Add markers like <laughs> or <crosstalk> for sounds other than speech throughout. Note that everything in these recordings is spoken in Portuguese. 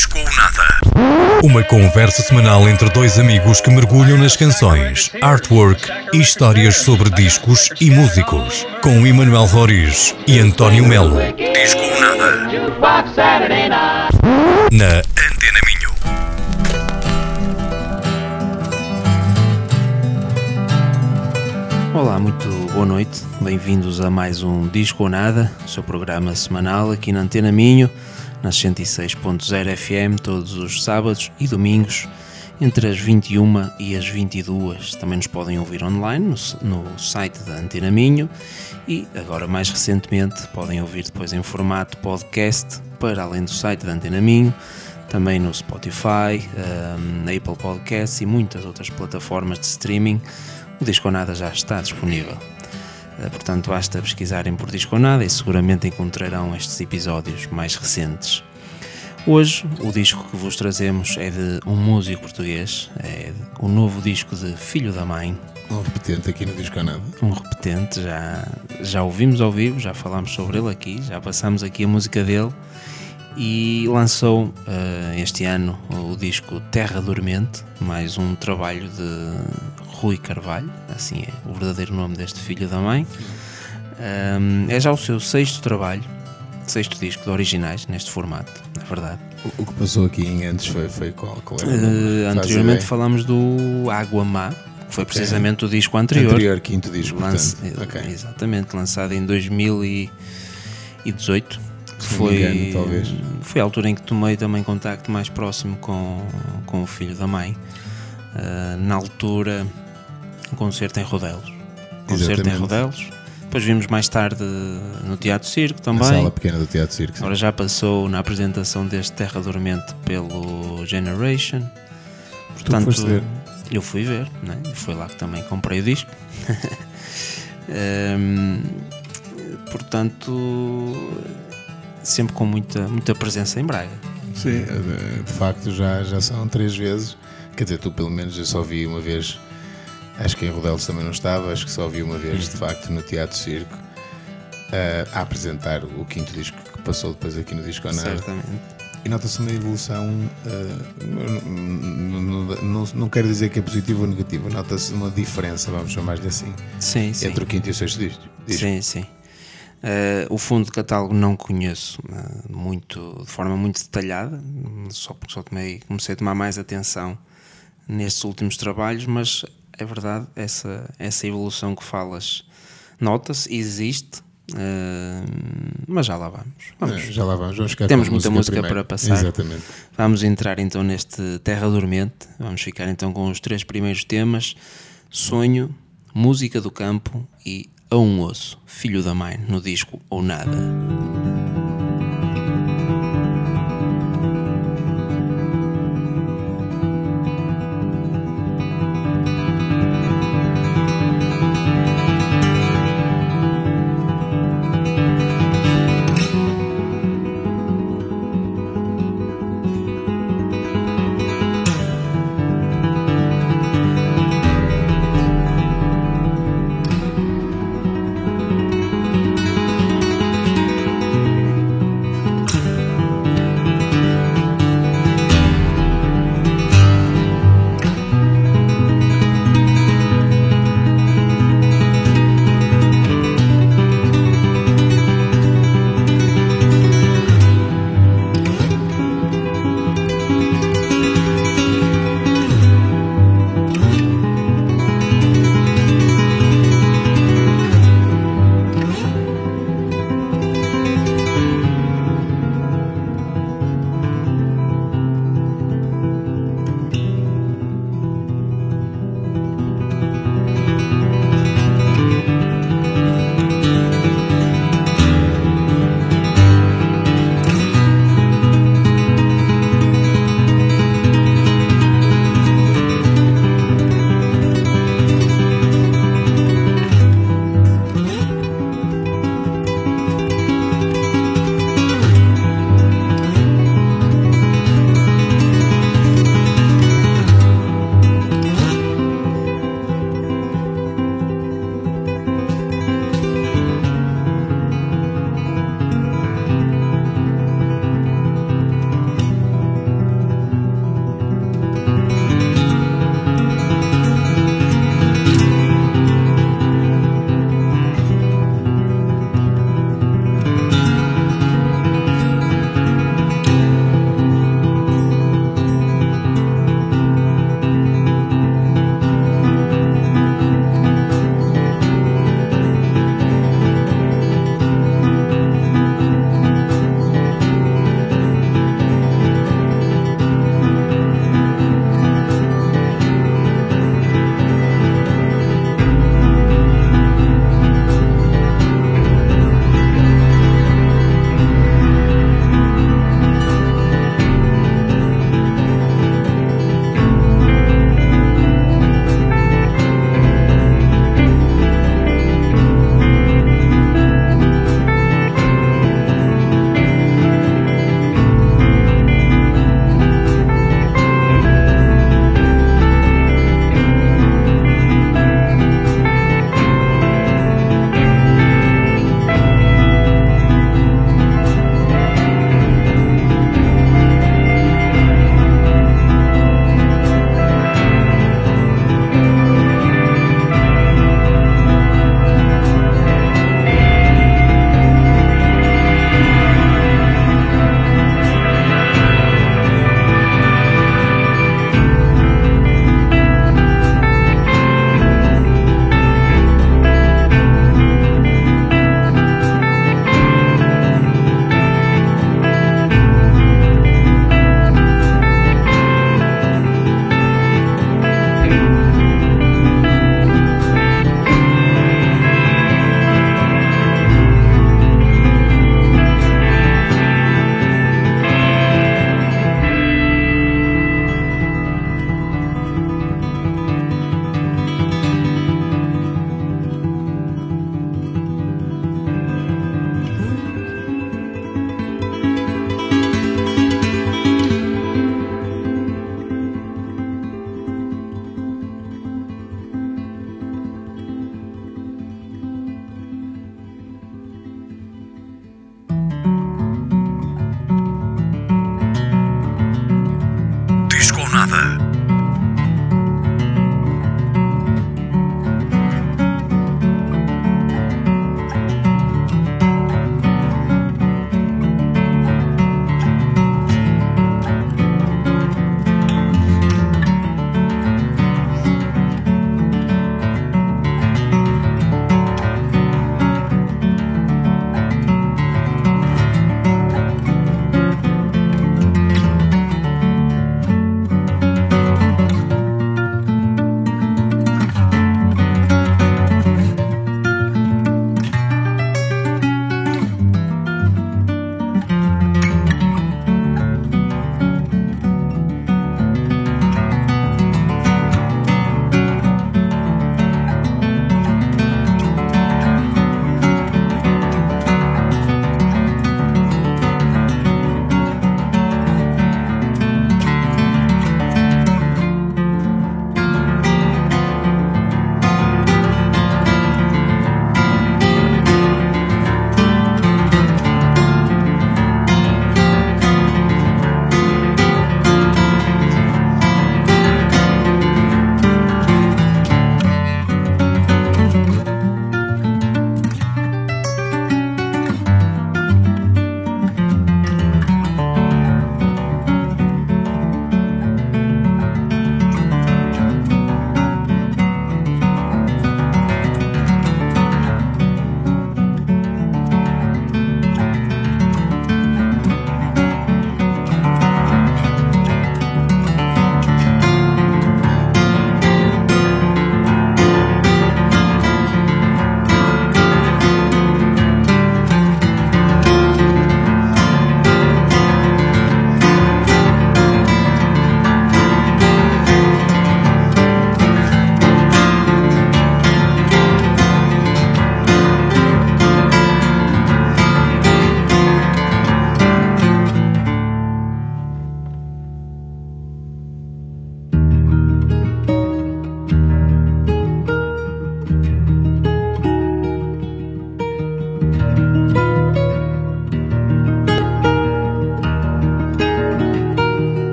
Disco ou Nada. Uma conversa semanal entre dois amigos que mergulham nas canções, artwork e histórias sobre discos e músicos. Com Emanuel Roriz e António Melo. Disco ou Nada. Na Antena Minho. Olá, muito boa noite. Bem-vindos a mais um Disco ou Nada, o seu programa semanal aqui na Antena Minho, nas 106.0 FM, todos os sábados e domingos, entre as 21 e as 22. Também nos podem ouvir online no, no site da Antena Minho e, agora mais recentemente, podem ouvir depois em formato podcast, para além do site da Antena Minho, também no Spotify, um, na Apple Podcasts e muitas outras plataformas de streaming o Disconada já está disponível. Eh, portanto, basta pesquisarem por Disconada e seguramente encontrarão estes episódios mais recentes. Hoje, o disco que vos trazemos é de um músico português, é o novo disco de Filho da Mãe. Um repetente aqui no Disconada. Um repetente, já, já ouvimos ao vivo, já falámos sobre ele aqui, já passamos aqui a música dele e lançou uh, este ano o disco Terra Dormente, mais um trabalho de Rui Carvalho, assim é o verdadeiro nome deste filho da mãe. Um, é já o seu sexto trabalho, sexto disco de originais neste formato, é verdade. O, o que passou aqui em antes foi, foi qual? qual uh, anteriormente falámos do Água Má, que foi precisamente okay. o disco anterior. Anterior, quinto disco, Lance, okay. Exatamente, lançado em 2018 foi, engano, talvez. foi a altura em que tomei também contacto mais próximo com, com o filho da mãe. Uh, na altura, um concerto em Rodelos. Concerto Exatamente. em Rodelos. Depois vimos mais tarde no Teatro Circo também. Na sala pequena do Teatro Circo. Agora já passou na apresentação deste Terra Dormente pelo Generation. Portanto, eu fui ver, né? foi lá que também comprei o disco. um, <laughs> portanto, sempre com muita, muita presença em Braga. Sim, de facto já, já são três vezes. Quer dizer, tu pelo menos eu só vi uma vez, acho que em Rodelos também não estava, acho que só vi uma vez de facto no Teatro Circo uh, a apresentar o quinto disco que passou depois aqui no Disco Nada. Certamente. E nota-se uma evolução, uh, não, não, não, não, quero dizer que é positiva ou negativa, nota-se uma diferença, vamos chamar-lhe assim, sim, sim. entre o quinto e o sexto disco. Sim, sim. Uh, o fundo de catálogo não conheço uh, muito, de forma muito detalhada, só porque só tomei, comecei a tomar mais atenção nestes últimos trabalhos, mas é verdade, essa, essa evolução que falas nota-se, existe, uh, mas já lá vamos. vamos. já lá vamos, vamos Temos muita música, música para passar. Exatamente. Vamos entrar então neste Terra Dormente, vamos ficar então com os três primeiros temas: Sonho, Música do Campo e a um osso, filho da mãe, no disco ou nada.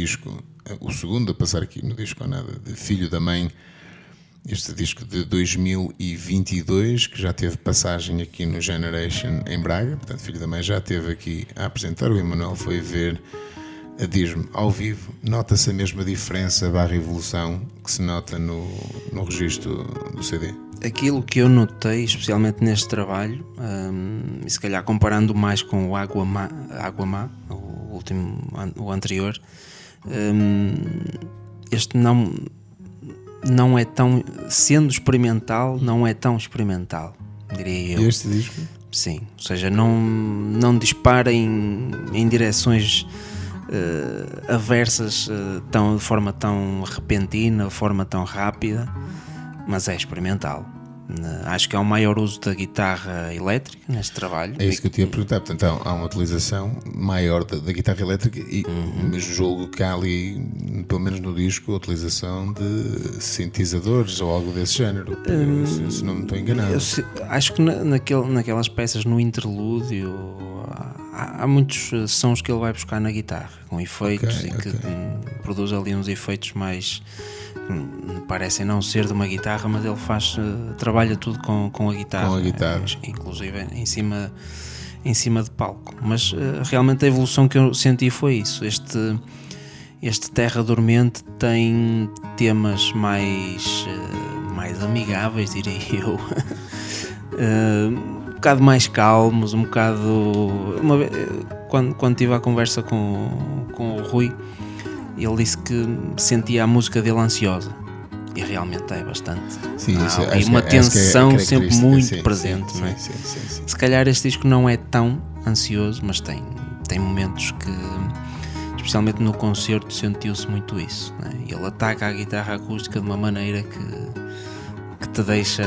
Disco, o segundo a passar aqui no disco ou nada, de Filho da Mãe, este disco de 2022, que já teve passagem aqui no Generation em Braga, portanto, Filho da Mãe já esteve aqui a apresentar, o Emanuel foi ver a diz-me ao vivo, nota-se a mesma diferença barra evolução que se nota no, no registro do CD? Aquilo que eu notei, especialmente neste trabalho, um, e se calhar comparando mais com o Água Má, Água Má o último, o anterior, este não, não é tão, sendo experimental, não é tão experimental, diria eu. Este disco? Sim, ou seja, não, não dispara em, em direções uh, aversas uh, tão, de forma tão repentina, de forma tão rápida, mas é experimental. Acho que há um maior uso da guitarra elétrica neste trabalho. É isso que eu tinha. Portanto, então, há uma utilização maior da, da guitarra elétrica e uhum. julgo que há ali, pelo menos no disco, a utilização de sintetizadores ou algo desse género. Hum, se, se, não me estou enganado. acho que na, naquele, naquelas peças no interlúdio há, há, muitos eh, sons que ele vai buscar na guitarra, com efeitos okay, e que okay. produz ali uns efeitos mais parecem não ser de uma guitarra, mas ele faz uh, trabalha tudo com, com a guitarra, com a guitarra. É, inclusive em cima em cima de palco. Mas uh, realmente a evolução que eu senti foi isso. Este este Terra Dormente tem temas mais mais amigáveis, <laughs> diria eu. <laughs> bocado mais calmos, um bocado. Uma, quando, quando tive a conversa com, com o Rui, ele disse que sentia a música dele ansiosa. E realmente é bastante. Sim, isso, e uma que, tensão é, é sempre muito sim, presente, sim, não é? Sim, Se calhar este disco não é tão ansioso, mas tem, tem momentos que, especialmente no concerto, sentiu-se muito isso. É? Ele ataca a guitarra acústica de uma maneira que, que te deixa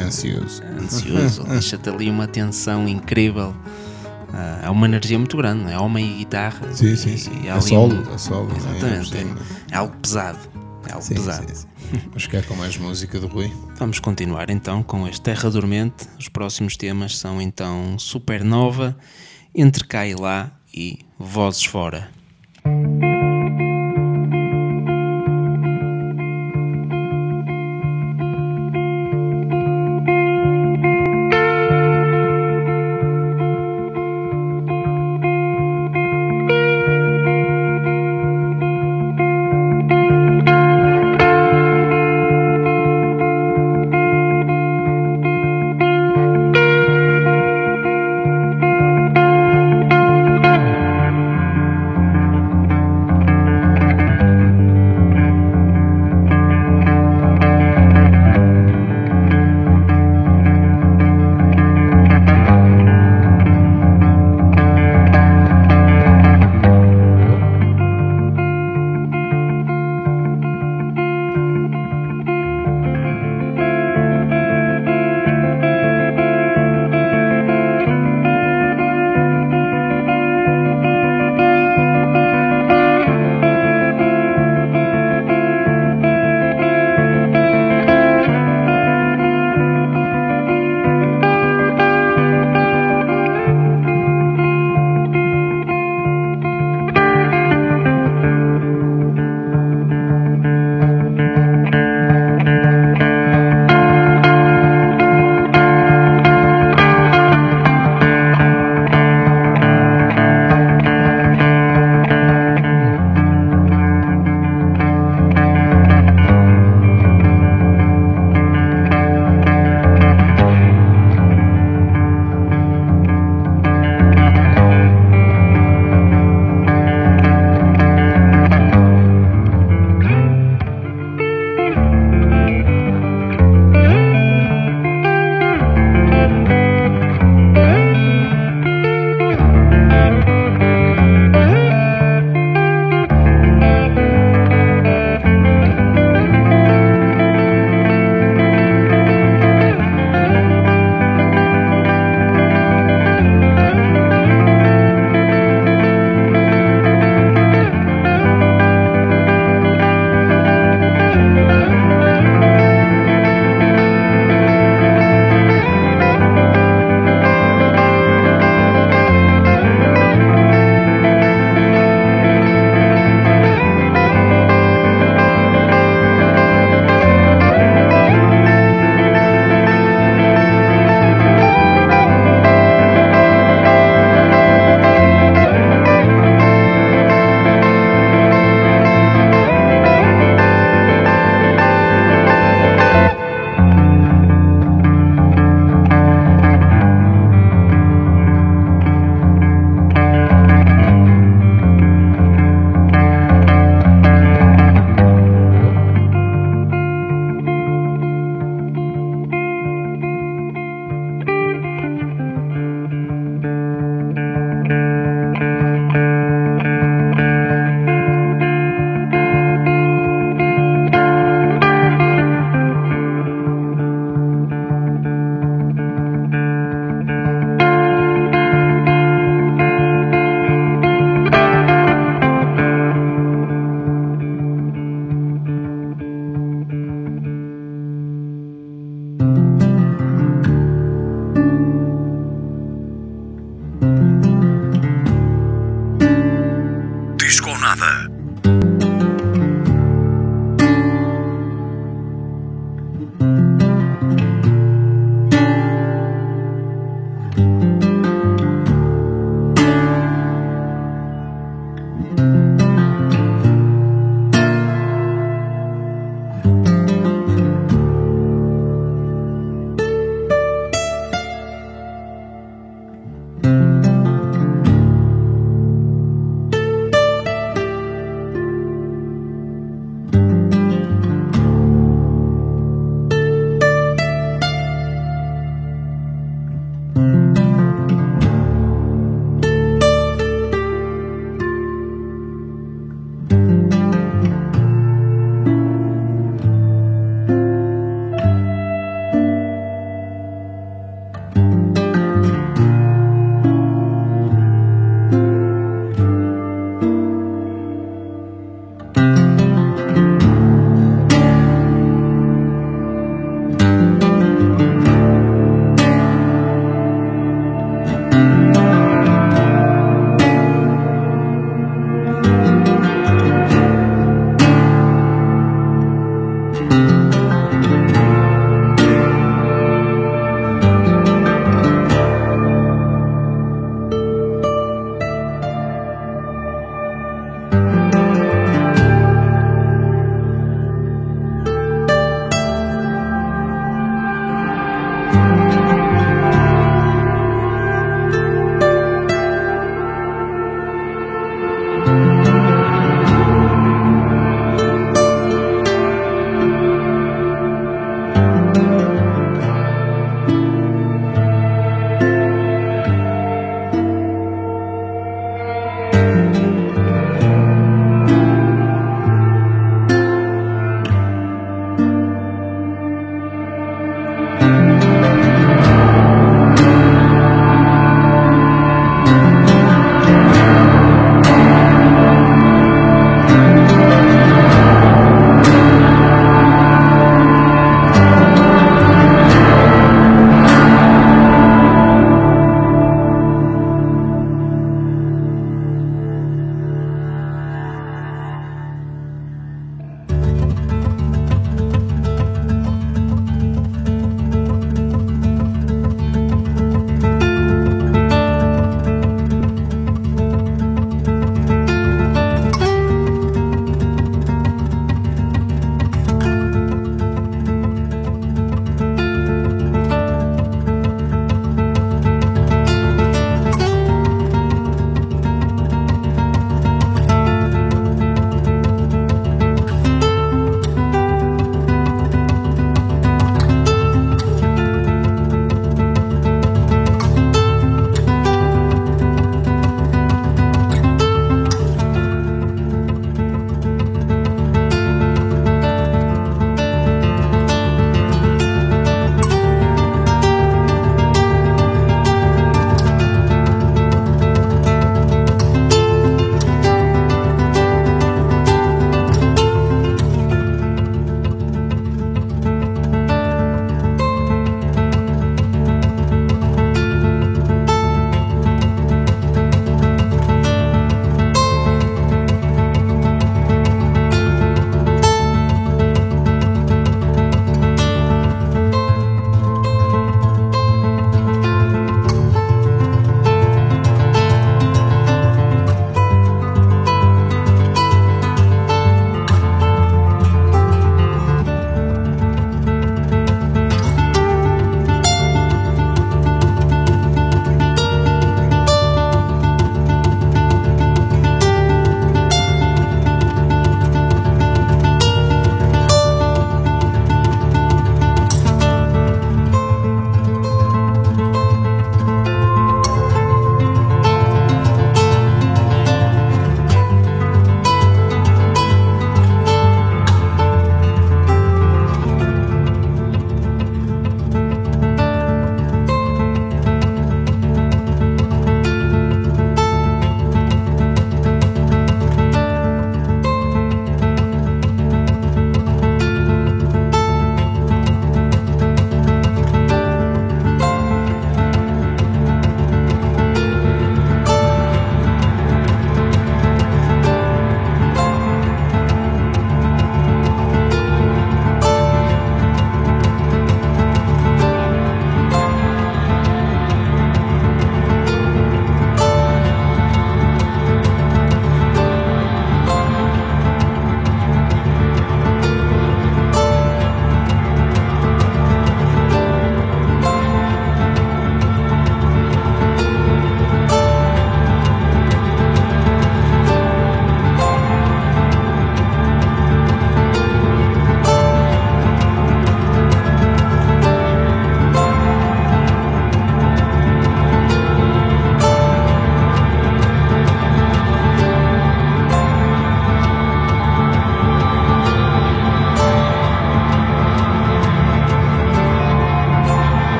ansioso. Ansioso, <laughs> deixa-te ali uma tensão incrível. Uh, é uma energia muito grande, é homem e guitarra. Sim, e, sim, sim. E a solo, um... a solo. Exatamente. É, é, é, algo pesado. É algo sim, pesado. Sim, sim. Vamos ficar com mais música do Rui. Vamos continuar então com este Terra Dormente. Os próximos temas são então Supernova, Entre Cá e Lá e Vozes Fora.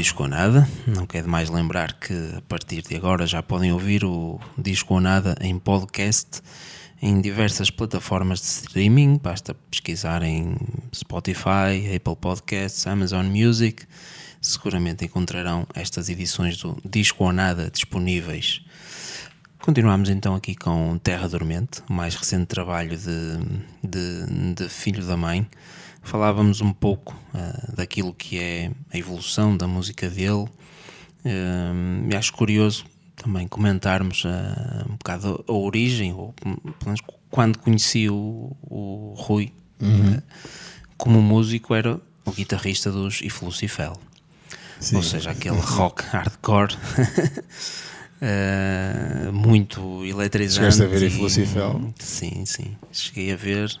Disco ou Nada. Não quero mais lembrar que a partir de agora já podem ouvir o Disco ou Nada em podcast em diversas plataformas de streaming. Basta pesquisar em Spotify, Apple Podcasts, Amazon Music. Seguramente encontrarão estas edições do Disco ou Nada disponíveis. Continuamos então aqui com Terra Dormente, o mais recente trabalho de, de, de Filho da Mãe falávamos um pouco uh, daquilo que é a evolução da música dele. Uh, e acho curioso também comentarmos uh, um bocado a origem, ou pelo menos quando conheci o, o Rui uhum. como músico, era o guitarrista dos If Lucifel. Sim. Ou seja, aquele rock hardcore. Uh, <laughs> muito eletrizante. Chegaste a ver If Lucifel? Sim, sim. Cheguei a ver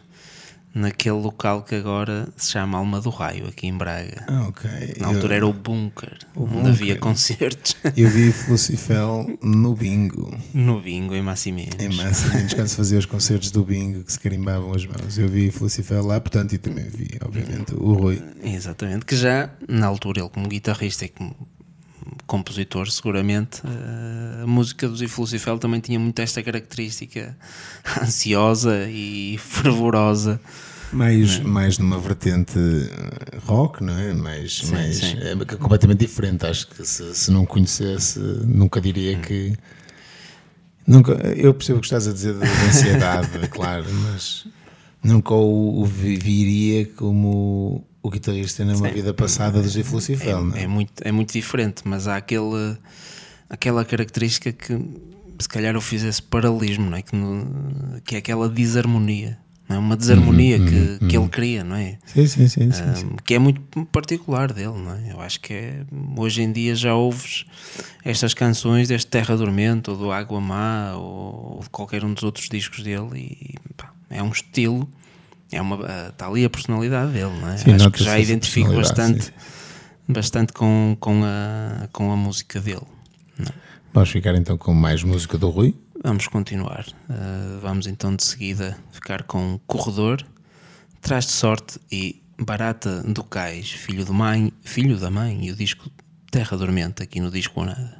naquele local que agora se chama Alma do Raio, aqui em Braga. Ah, ok. Na altura eu... era o Bunker, o onde bunker. havia concertos. <laughs> Eu vi Lucifel no Bingo. No Bingo, em Massiminos. Em Massiminos, quando se fazia os concertos do Bingo, que se carimbavam as mãos. Eu vi Lucifel lá, portanto, e também vi, obviamente, o Rui. Exatamente, que já, na altura, ele como guitarrista e como compositor, seguramente, eh, a música do Zif Lucifel também tinha muito esta característica <laughs> ansiosa e <laughs> fervorosa. Mais, é? mais numa vertente eh, rock, não é? Mais, sim, mais sim. É completamente diferente. Acho que se, se não conhecesse, nunca diria hum. que. Nunca, eu percebo o que estás a dizer da ansiedade, <laughs> claro, mas nunca o, o viria como o guitarrista numa Sim. vida passada do Ziff Lucifel, é, não é? É muito, é muito diferente, mas há aquele, aquela característica que se calhar eu fiz esse paralelismo, não é? Que, no, que é aquela desarmonia. Não é? Uma desarmonia uhum, que, uhum, que ele uhum. cria, não é? Sim, sim, sim, sim, um, Que é muito particular dele, não é? Eu acho que é, hoje em dia já ouves estas canções deste Terra Dormente ou do Água Má ou, ou de qualquer um dos outros discos dele e pá, é um estilo é uma, está ali a personalidade dele, não é? Sim, Acho que já identifico bastante, sim. bastante com, com, a, com a música dele. É? Vamos ficar então com mais música do Rui? Vamos continuar. Uh, vamos então de seguida ficar com Corredor, Traz de Sorte e Barata do Cais, filho, do mãe, filho da Mãe, e o disco Terra Dormente, aqui no disco ou nada.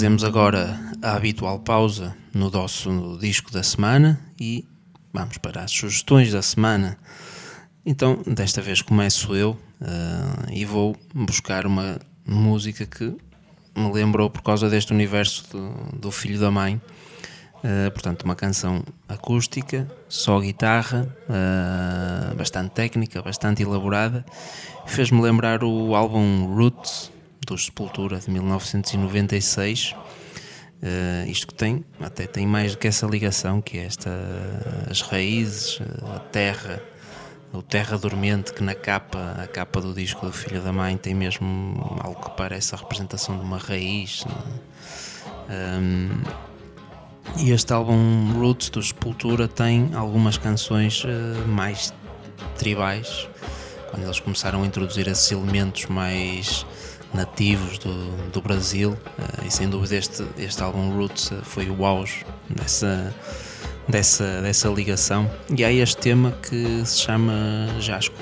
Fazemos agora a habitual pausa no nosso disco da semana e vamos para as sugestões da semana. Então, desta vez começo eu uh, e vou buscar uma música que me lembrou por causa deste universo do, do Filho da Mãe. Uh, portanto, uma canção acústica, só guitarra, uh, bastante técnica, bastante elaborada. Fez-me lembrar o álbum Roots dos Sepultura de 1996. Uh, isto que tem, até tem mais do que essa ligação, que é esta, as raízes, a terra, o terra dormente, que na capa, a capa do disco do Filho da Mãe tem mesmo algo que parece a representação de uma raiz. Um, e este álbum Roots do Sepultura tem algumas canções uh, mais tribais, quando eles começaram a introduzir esses elementos mais nativos do, do Brasil uh, e sem dúvida este, este álbum Roots uh, foi o auge dessa, dessa, dessa ligação. E há este tema que se chama Jasco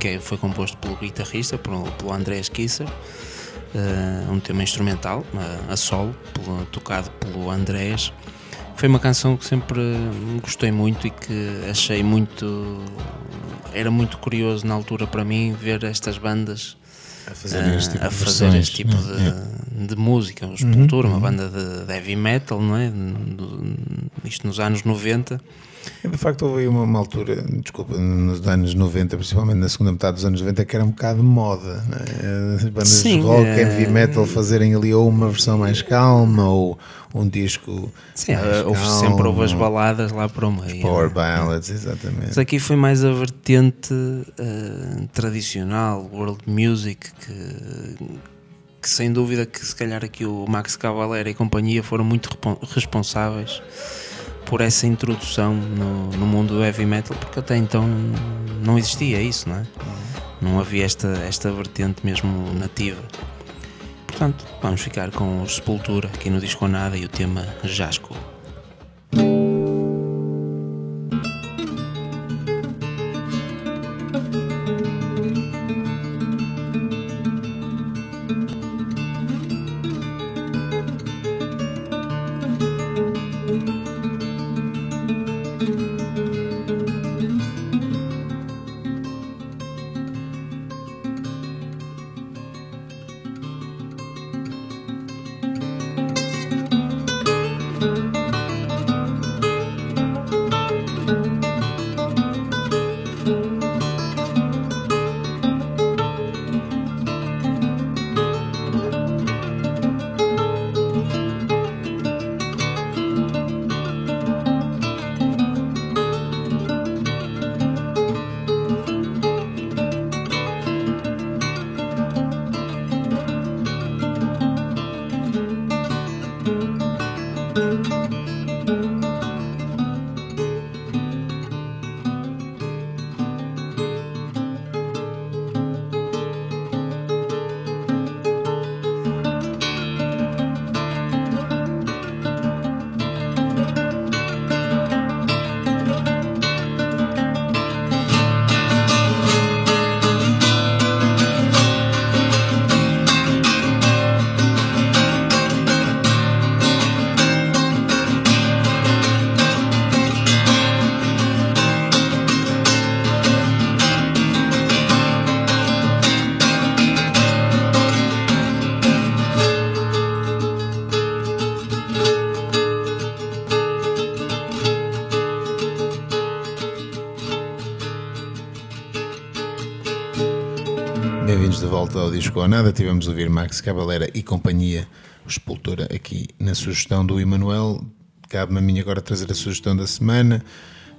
que é, foi composto pelo guitarrista, pelo, pelo Andrés Kisser uh, um tema instrumental a solo, tocado pelo Andrés. Foi uma canção que sempre gostei muito e que achei muito era muito curioso na altura para mim ver estas bandas a fazer este tipo, a fazer de, este tipo de, de, música, o Sepultura, uhum, uma banda de, heavy metal, não é? isto nos anos 90. É, de facto, houve uma, uma, altura, desculpa, nos anos 90, principalmente na segunda metade dos anos 90, que era um bocado moda. É? As bandas Sim, de rock, é... heavy metal fazerem ali ou uma versão mais calma ou um disco. Sim, houve, calmo, sempre houve as baladas lá para o meio. Power ballads, exatamente. Mas aqui foi mais a vertente uh, tradicional, world music, que, que, sem dúvida que se calhar aqui o Max Cavalera e companhia foram muito responsáveis por essa introdução no, no mundo do heavy metal, porque até então não existia isso, não é? Não havia esta, esta vertente mesmo nativa. Portanto, vamos ficar com Sepultura aqui no Disco Nada e o tema Jasco. Disco ou Nada. Tivemos a ouvir Max Cavalera e companhia, o Expultura, aqui na sugestão do Emanuel. Cabe-me a mim agora trazer a sugestão da semana.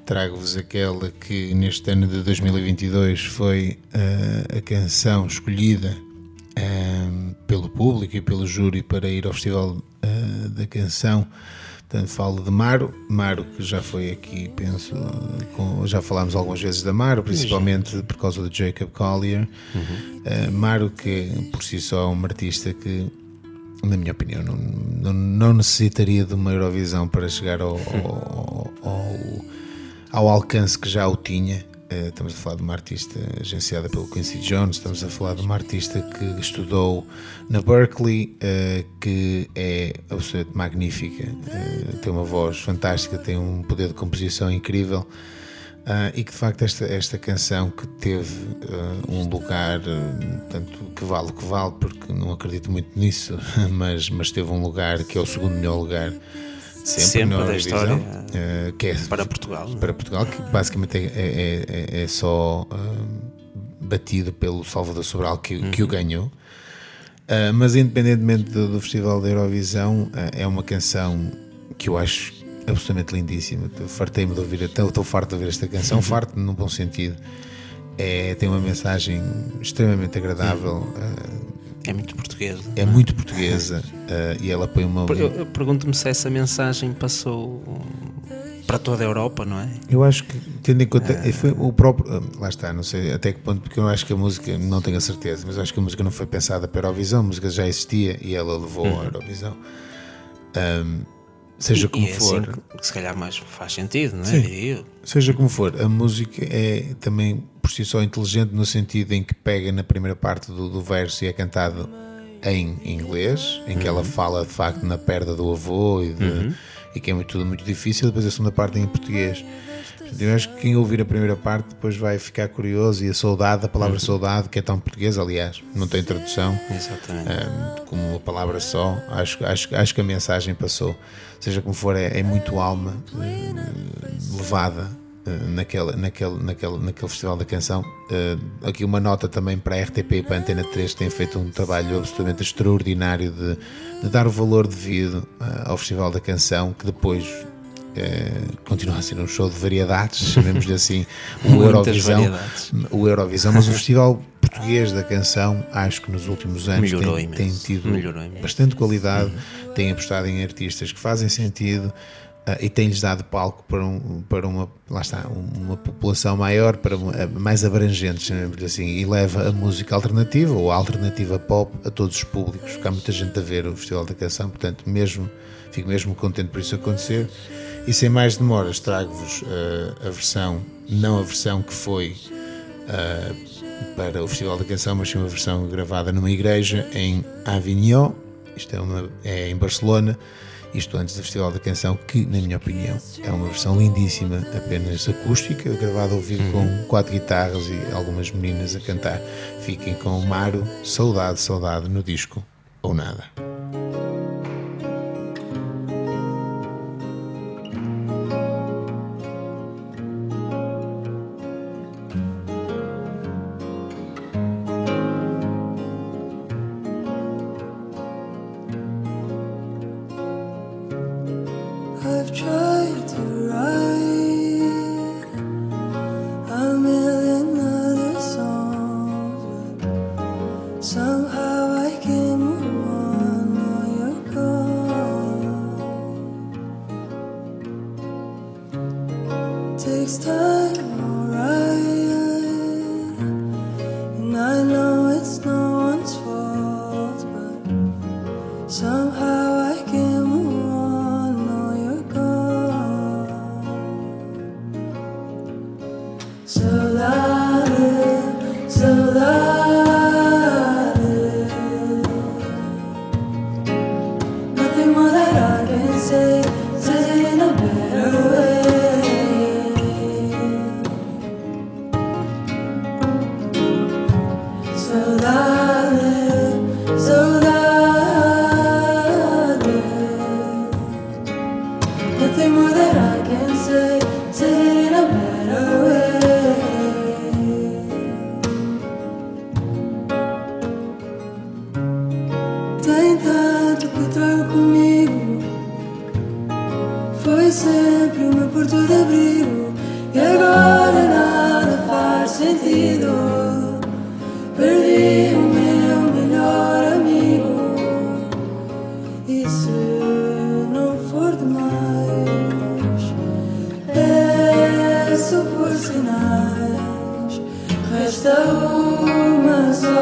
Trago-vos aquela que neste ano de 2022 foi uh, a canção escolhida uh, pelo público e pelo júri para ir ao Festival uh, da Canção Portanto, falo de Maro, Maro que já foi aqui, penso, com, já falámos algumas vezes da Maro, principalmente por causa do Jacob Collier. Uhum. Uh, Maro, que por si só é um artista que, na minha opinião, não, não, não necessitaria de uma Eurovisão para chegar ao, ao, ao, ao alcance que já o tinha. Uh, estamos a falar de uma artista agenciada pelo Quincy Jones, estamos a falar de uma artista que estudou na Berkeley, uh, que é absolutamente magnífica, uh, tem uma voz fantástica, tem um poder de composição incrível. e que de facto esta, esta canção que teve um lugar, tanto que vale que vale, porque não acredito muito nisso, <laughs> mas, mas teve um lugar que é o segundo melhor lugar sempre, sempre da história uh, que é para Portugal. Para Portugal, que basicamente é, é, é, é só uh, batido pelo Salvador Sobral que, uhum. que o uhum. ganhou. Uh, mas independentemente do, do, Festival da Eurovisão, é uma canção que eu acho absolutamente lindíssima. Fartei-me de ouvir, até estou farto de ouvir esta canção, uhum. farto num bom sentido. É, tem uma mensagem extremamente agradável. Uhum. É muito portuguesa. É muito portuguesa uh, e ela põe uma. Eu, eu pergunto-me se essa mensagem passou para toda a Europa, não é? Eu acho que, tendo em conta, uh... foi o próprio. Ah, lá está, não sei até que ponto, porque eu acho que a música, não tenho a certeza, mas acho que a música não foi pensada para a Eurovisão, a música já existia e ela levou uhum. a Eurovisão. Um, seja e, como e é for. Assim que, se calhar mais faz sentido, não é? Sim, seja como for, a música é também por si só inteligente no sentido em que pega na primeira parte do, do verso e é cantado em inglês, em que uhum. ela fala de facto na perda do avô e, de, uhum. E que é muito, tudo muito difícil, depois a segunda parte em português. Eu acho que quem ouvir a primeira parte depois vai ficar curioso e a saudade, a palavra uhum. saudade, que é tão português, aliás, não tem tradução, Exatamente. Um, como uma palavra só, acho, acho, acho que a mensagem passou. Seja como for, é, é muito alma uh, levada naquele, naquele, naquele, naquele Festival da Canção. Uh, aqui uma nota também para a RTP e para a Antena 3, que têm feito um trabalho absolutamente extraordinário de, de dar o valor devido uh, ao Festival da Canção, que depois uh, continua a ser um show de variedades, <laughs> chamemos-lhe assim, o Eurovisão, o Eurovisão, mas o Festival Português da Canção, acho que nos últimos anos tem, tem, tido bastante qualidade, uhum. tem apostado em artistas que fazem sentido, e tem-lhes dado palco para, um, para uma, lá está, uma população maior, para uma, mais abrangente, chamemos assim, e leva a música alternativa ou a alternativa pop a todos os públicos, porque há muita gente a ver o Festival da Canção, portanto, mesmo, fico mesmo contente por isso acontecer. E sem mais demoras, trago-vos uh, a versão, não a versão que foi uh, para o Festival da Canção, mas sim uma versão gravada numa igreja em Avignon, isto é, uma, é em Barcelona isto antes do Festival da Canção, que, na minha opinião, é uma versão lindíssima, apenas acústica, gravada ao vivo com uhum. quatro guitarras e algumas meninas a cantar. Fiquem com o Maro, Saudade, Saudade no disco ou nada.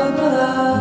Uma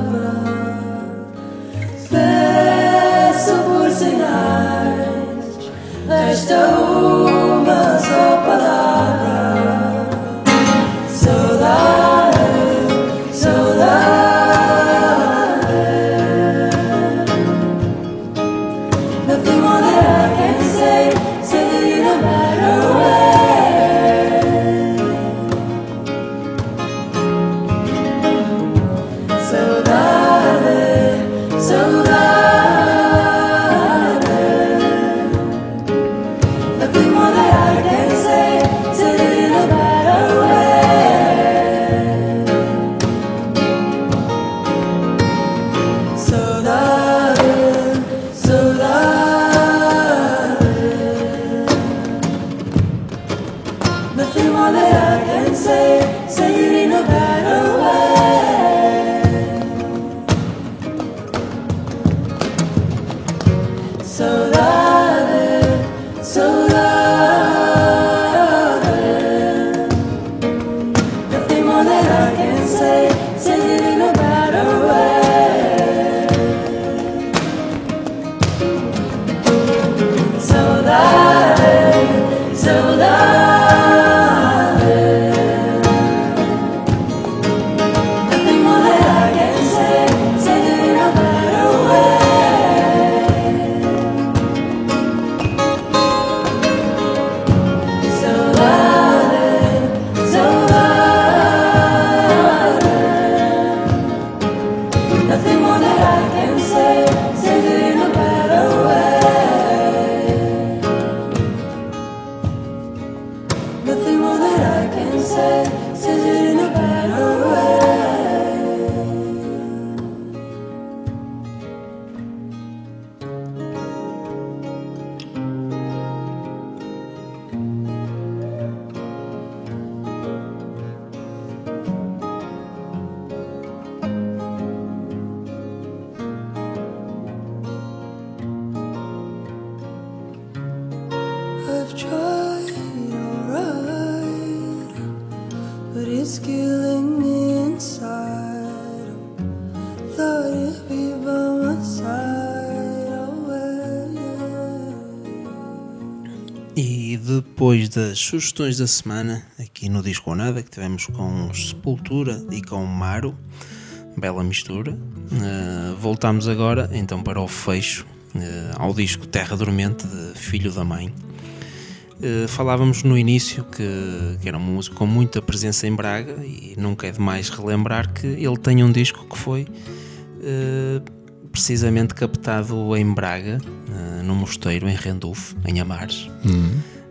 das sugestões da semana, aqui no Disco ou Nada, que tivemos com Sepultura e com Maro, bela mistura, eh, voltamos agora então para o fecho, eh, ao disco Terra Dormente de Filho da Mãe. Eh, falávamos no início que, que era um músico com muita presença em Braga e nunca é demais relembrar que ele tem um disco que foi precisamente captado em Braga, no mosteiro em Rendulfo, em Amares,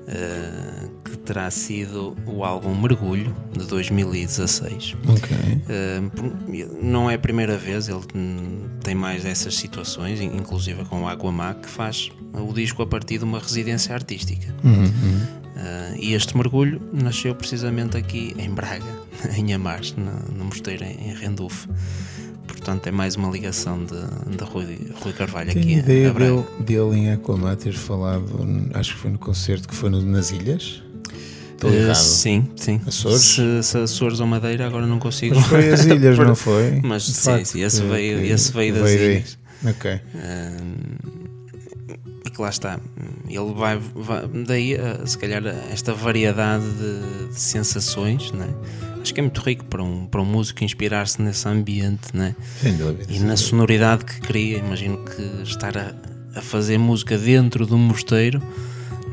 eh, que terá sido o álbum Mergulho de 2016. Ok. Uh, não é a primeira vez, ele hum, tem mais dessas situações, in- inclusive com o Aguamá, que faz o disco a partir de uma residência artística. Uh, e este mergulho nasceu precisamente aqui em Braga, <laughs> em Amares, no, mosteiro em, Rendulfo. Portanto, é mais uma ligação de, de Rui, Rui Carvalho Tenho aqui a- ideia a dele, dele em Aquamar ter falado, acho que foi no concerto que foi no- nas ilhas. Estou Uh, sim, sim. Açores? Se, se Açores ou Madeira, agora não consigo. Mas foi as <laughs> ilhas, não foi? Mas De sim, facto, sim, esse que- veio- que esse veio das daí. ilhas. Ok. e que lá está, ele vai, vai- daí a, se calhar esta variedade de, de sensações, né? acho que é muito rico para um, para um músico inspirar-se nesse ambiente né? Sem dúvida. e na sonoridade que cria. Imagino que estar a, a fazer música dentro de um mosteiro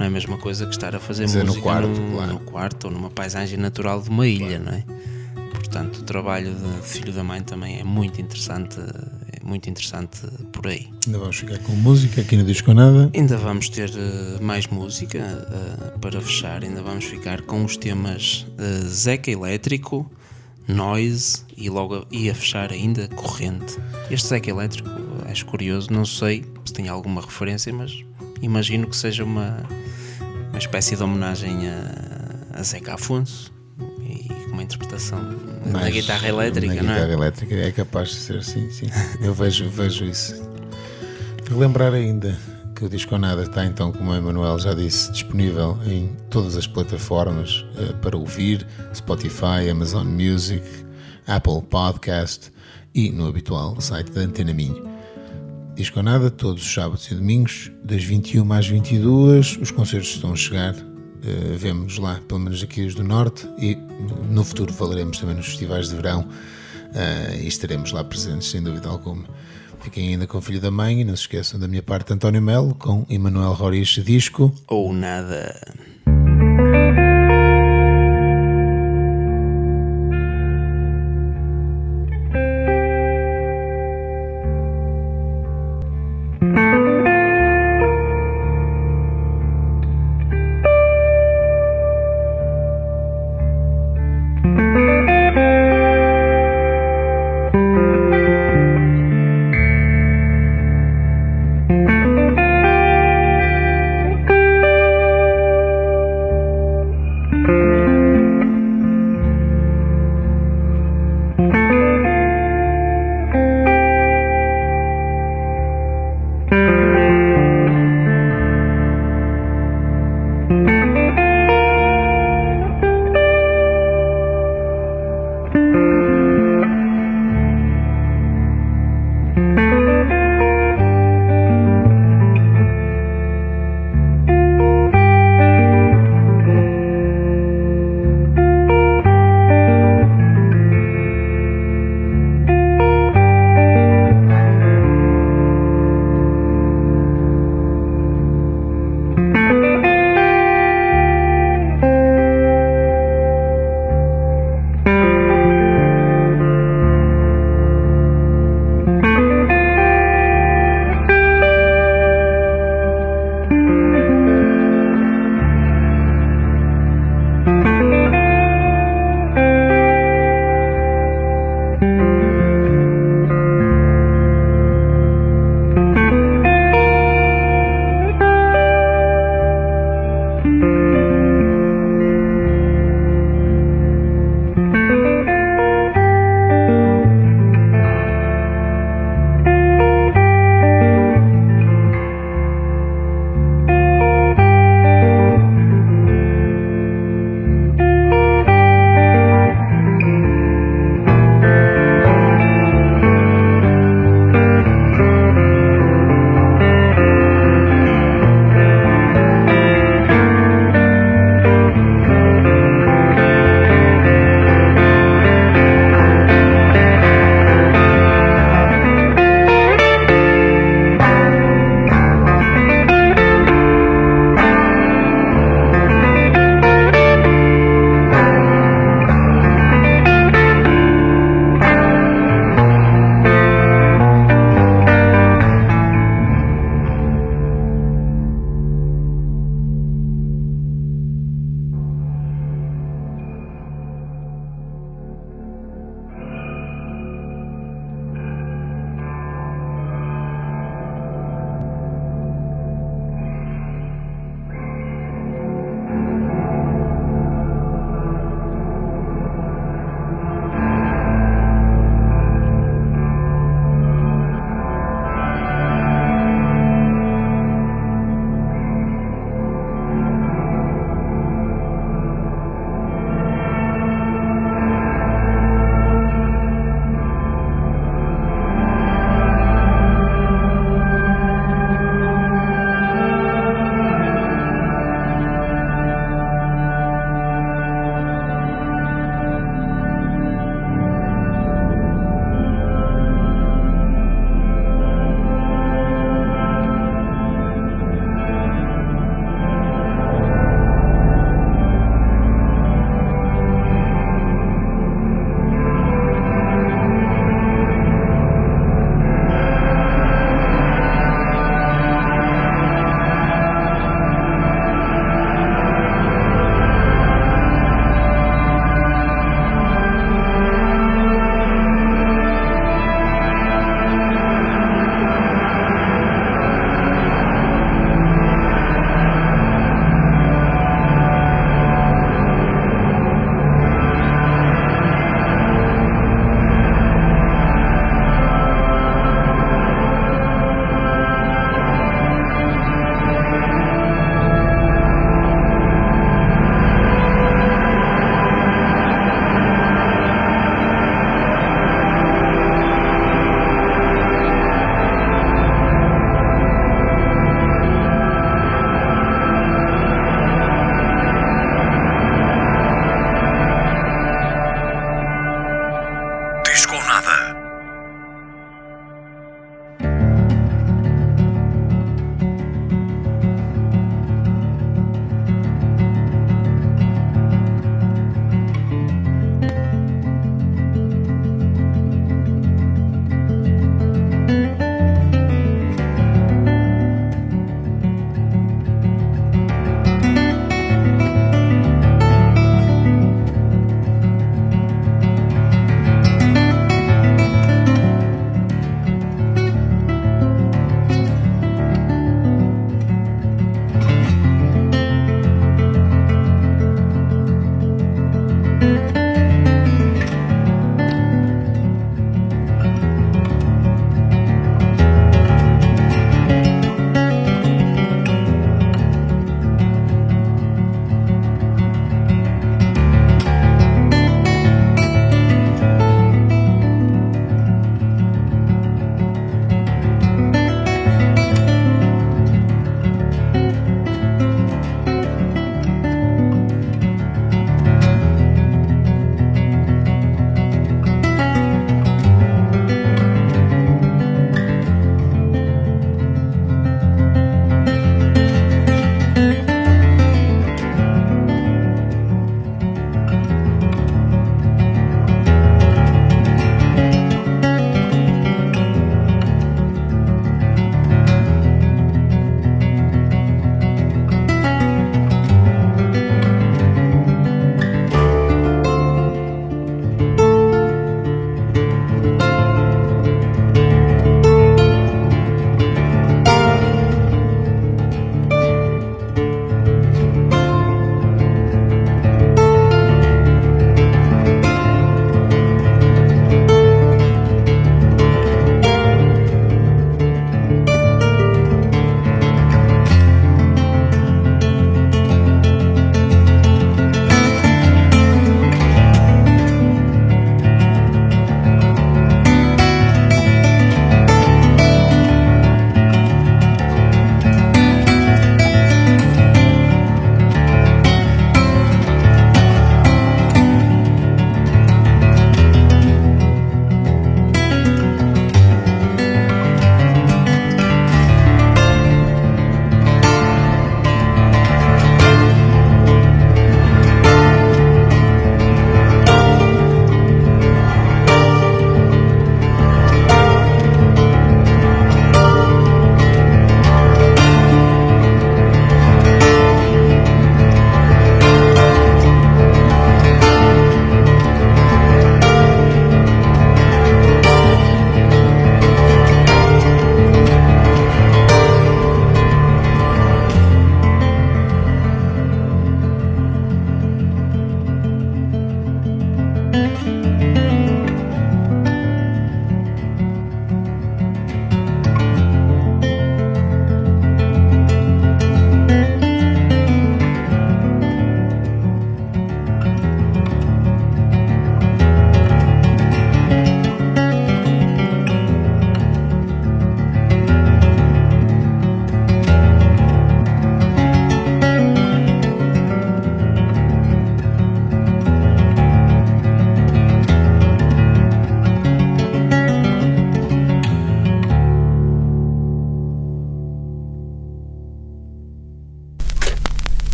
não é a mesma coisa que estar a fazer Dizer, no música quarto, num- claro. no quarto ou numa paisagem natural de uma ilha, não é? Portanto, o trabalho de Filho da Mãe também é muito interessante, é muito interessante por aí. Ainda vamos ficar com música aqui no Disco Nada. Ainda vamos ter eh, mais música eh, para fechar, ainda vamos ficar com os temas eh, Zeca Elétrico, Noise e logo a, e a fechar ainda Corrente. Este Zeca Elétrico, acho curioso, não sei se tem alguma referência, mas imagino que seja uma espécie de homenagem a, a Zeca Afonso, e com uma interpretação na Mais guitarra elétrica, na não guitarra é? elétrica é capaz de ser assim, sim. Eu vejo, vejo isso. Relembrar ainda que o Disco Nada está então, como o Emanuel já disse, disponível em todas as plataformas eh, para ouvir, Spotify, Amazon Music, Apple Podcast e no habitual site da Antena Minho. Disco Nada, todos os sábados e domingos, das 21 às 22, os concertos estão a chegar. Uh, vemos lá, pelo menos aqui os do Norte, e no futuro falaremos também nos festivais de verão uh, e estaremos lá presentes, sem dúvida alguma. Fiquem ainda com o Filho da Mãe e não se esqueçam da minha parte António Melo com Emanuel Roriz Disco. Ou nada.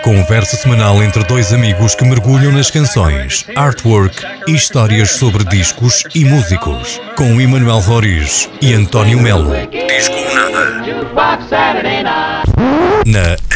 Conversa semanal entre dois amigos que mergulham nas canções, artwork e histórias sobre discos e músicos. Com Emanuel Roriz e António Melo. Disco Nada. Na.